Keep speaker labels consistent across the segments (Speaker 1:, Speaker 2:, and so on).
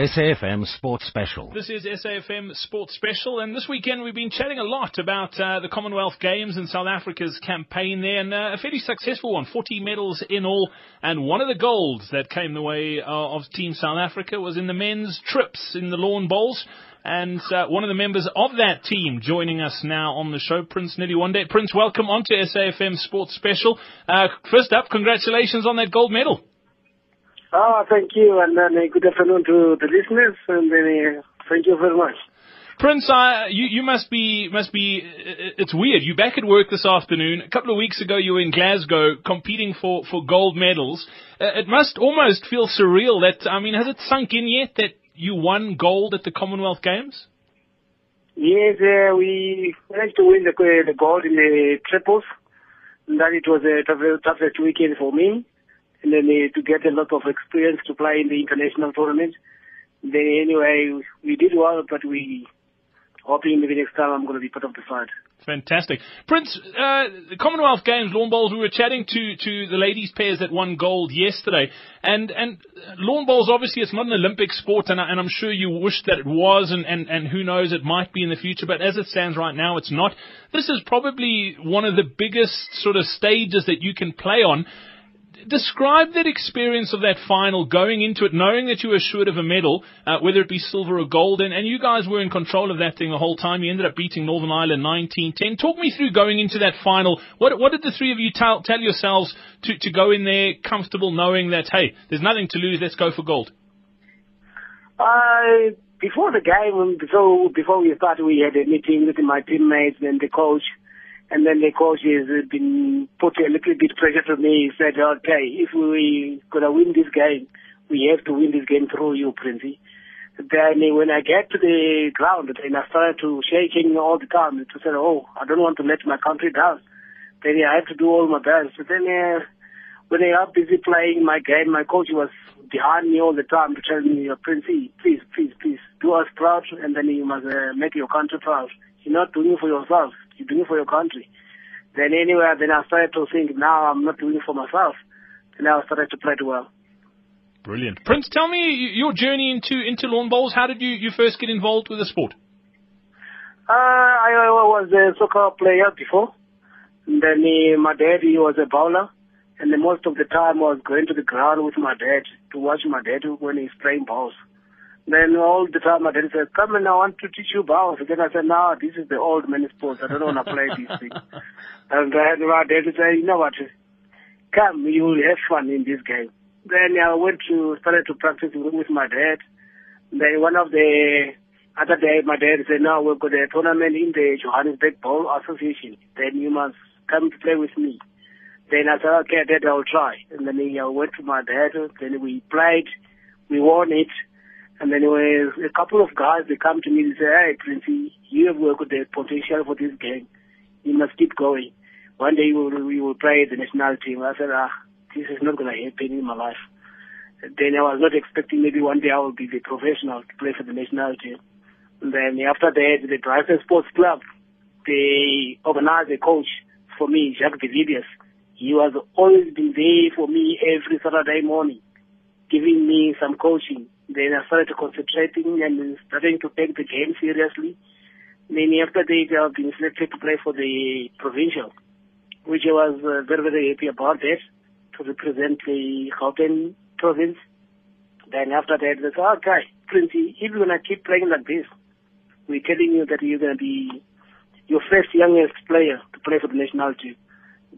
Speaker 1: SAFM Sports Special.
Speaker 2: This is SAFM Sports Special, and this weekend we've been chatting a lot about uh, the Commonwealth Games and South Africa's campaign there, and uh, a fairly successful one 40 medals in all. And one of the golds that came the way uh, of Team South Africa was in the men's trips in the lawn bowls. And uh, one of the members of that team joining us now on the show, Prince Neluonde. Prince, welcome onto SAFM Sports Special. Uh, first up, congratulations on that gold medal.
Speaker 3: Oh, thank you, and then uh, good afternoon to the listeners, and then uh, thank you very much.
Speaker 2: Prince, uh, you, you must be must be. It's weird. You're back at work this afternoon. A couple of weeks ago, you were in Glasgow competing for for gold medals. Uh, it must almost feel surreal. That I mean, has it sunk in yet that you won gold at the Commonwealth Games?
Speaker 3: Yes, uh, we managed to win the, the gold in the triples. And that it was a tough, toughest weekend for me and then uh, to get a lot of experience to play in the international tournament. Then anyway, we did well, but we hoping maybe next time I'm going to be part of the side.
Speaker 2: Fantastic. Prince, uh, the Commonwealth Games, lawn bowls, we were chatting to, to the ladies pairs that won gold yesterday. And, and lawn bowls, obviously, it's not an Olympic sport, and, I, and I'm sure you wish that it was, and, and, and who knows, it might be in the future. But as it stands right now, it's not. This is probably one of the biggest sort of stages that you can play on describe that experience of that final, going into it, knowing that you were assured of a medal, uh, whether it be silver or gold, and, and you guys were in control of that thing the whole time. You ended up beating Northern Ireland 19-10. Talk me through going into that final. What, what did the three of you tell, tell yourselves to, to go in there comfortable, knowing that, hey, there's nothing to lose, let's go for gold?
Speaker 3: Uh, before the game, before, before we started, we had a meeting with my teammates and the coach. And then the coach has been put a little bit pressure to me. He said, okay, if we gonna win this game, we have to win this game through you, Princey. Then when I get to the ground, then I started to shaking all the time to say, oh, I don't want to let my country down. Then I have to do all my best. But then uh, when I was busy playing my game, my coach was behind me all the time to tell me, Princey, please, please, please, do us proud, and then you must uh, make your country proud. You're not doing it for yourself. You're doing for your country. Then anyway, then I started to think, now I'm not doing it for myself. And I started to play it well.
Speaker 2: Brilliant. Prince, tell me your journey into, into lawn bowls. How did you, you first get involved with the sport?
Speaker 3: Uh, I, I was a soccer player before. And then uh, my dad, he was a bowler. And then most of the time I was going to the ground with my dad to watch my dad when he's playing balls. Then all the time my dad said, come and I want to teach you bounce. Then I said, no, this is the old man sport. I don't want to play these things. and then my dad said, you know what? Come, you will have fun in this game. Then I went to, started to practice with my dad. Then one of the other day, my dad said, no, we've got a tournament in the Johannesburg Bowl Association. Then you must come to play with me. Then I said, okay, dad, I'll try. And then I uh, went to my dad. Then we played. We won it. And then anyway, a couple of guys, they come to me and say, hey, Princey, you have got the potential for this game. You must keep going. One day you will, you will play the national team. I said, ah, this is not going to happen in my life. Then I was not expecting maybe one day I will be the professional to play for the national team. And then after that, the Bryanston Sports Club, they organized a coach for me, Jacques Vividius. He was always been there for me every Saturday morning, giving me some coaching then I started concentrating and starting to take the game seriously. Then after that, I've been selected to play for the provincial, which I was uh, very, very happy about that, to represent the Gauteng province. Then after that, they said, okay, Princey, if you're going to keep playing like this, we're telling you that you're going to be your first youngest player to play for the national team.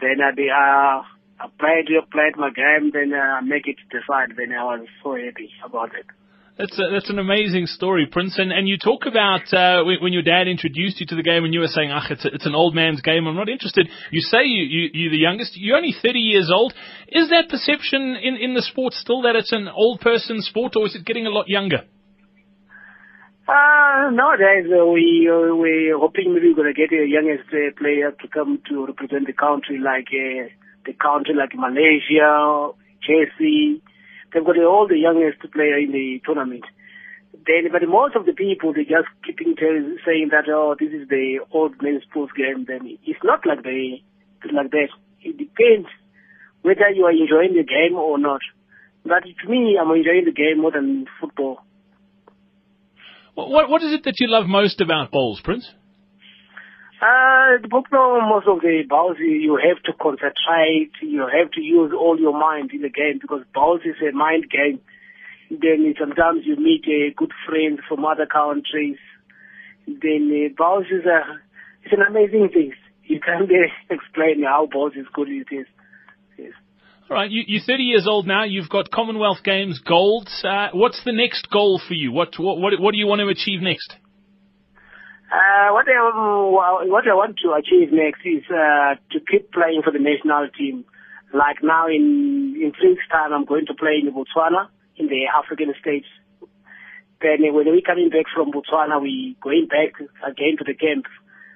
Speaker 3: Then I, uh, I played, I played my game, then I uh, make it decide. Then I was so happy about it.
Speaker 2: That's a, that's an amazing story, Prince. And, and you talk about uh, when, your dad introduced you to the game, and you were saying, "Ah, it's, a, it's an old man's game. I'm not interested." You say you, you you're the youngest. You're only 30 years old. Is that perception in in the sport still that it's an old person sport, or is it getting a lot younger?
Speaker 3: Uh, nowadays, uh, we, uh, we're hoping maybe we're going to get a youngest uh, player to come to represent the country, like uh, the country like Malaysia, Chelsea, They've got all the youngest player in the tournament. Then, but most of the people they just keeping saying that oh this is the old men's sports game. Then it's not like the like that. It depends whether you are enjoying the game or not. But to me, I'm enjoying the game more than football.
Speaker 2: What, what is it that you love most about bowls, Prince?
Speaker 3: Uh, the problem, most of the bowls, you have to concentrate, you have to use all your mind in the game because bowls is a mind game. Then sometimes you meet a good friend from other countries. Then uh, bowls is a, it's an amazing thing. You can't uh, explain how bowls is good it is. Yes.
Speaker 2: All right, you, you're 30 years old now. You've got Commonwealth Games gold. Uh, what's the next goal for you? What, what what what do you want to achieve next?
Speaker 3: Uh, what I what I want to achieve next is uh, to keep playing for the national team. Like now in in three weeks' time, I'm going to play in Botswana in the African states. Then when we're coming back from Botswana, we going back again to the camp.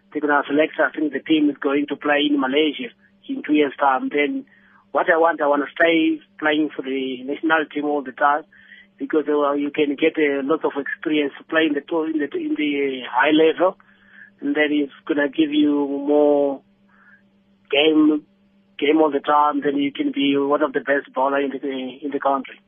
Speaker 3: They're gonna select. I think the team is going to play in Malaysia in two years' time. Then what I want, I want to stay playing for the national team all the time because uh, you can get a lot of experience playing the tour in the in the high level, and then it's gonna give you more game game all the time. Then you can be one of the best bowler in the in the country.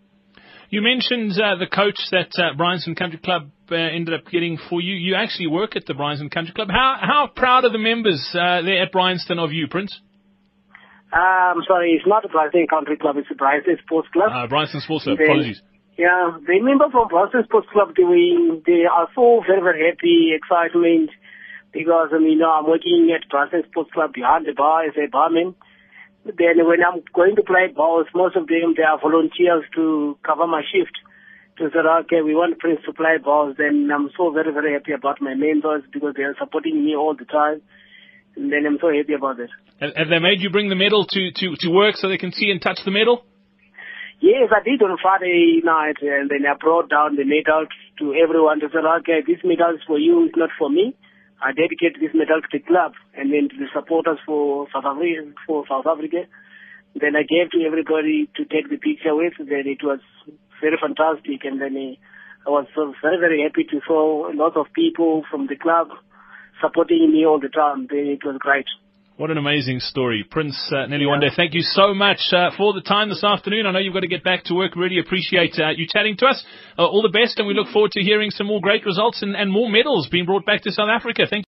Speaker 2: You mentioned uh, the coach that uh, Bryanston Country Club uh, ended up getting for you. You actually work at the Bryanston Country Club. How how proud are the members uh, there at Bryanston of you, Prince?
Speaker 3: I'm um, sorry, it's not the Bryanston Country Club, it's the Bryanston Sports Club.
Speaker 2: Uh, Bryanston Sports Club, apologies.
Speaker 3: Yeah, the members from Bryanston Sports Club, they, they are so very, very happy, excitement, because, I mean, you know, I'm working at Bryanston Sports Club behind the bar as a barman. Then when I'm going to play balls, most of them, they are volunteers to cover my shift. To say, okay, we want Prince to play balls, then I'm so very, very happy about my members because they are supporting me all the time. And then I'm so happy about it.
Speaker 2: Have they made you bring the medal to, to, to work so they can see and touch the medal?
Speaker 3: Yes, I did on Friday night, and then I brought down the medal to everyone to say, okay, this medal is for you, it's not for me. I dedicate this medal to the club and then to the supporters for South Africa. For South Africa. Then I gave to everybody to take the picture with. Then it was very fantastic, and then uh, I was very very happy to saw a lot of people from the club supporting me all the time. Then it was great.
Speaker 2: What an amazing story. Prince uh, Nelly yeah. Wande, thank you so much uh, for the time this afternoon. I know you've got to get back to work. Really appreciate uh, you chatting to us. Uh, all the best, and we look forward to hearing some more great results and, and more medals being brought back to South Africa. Thank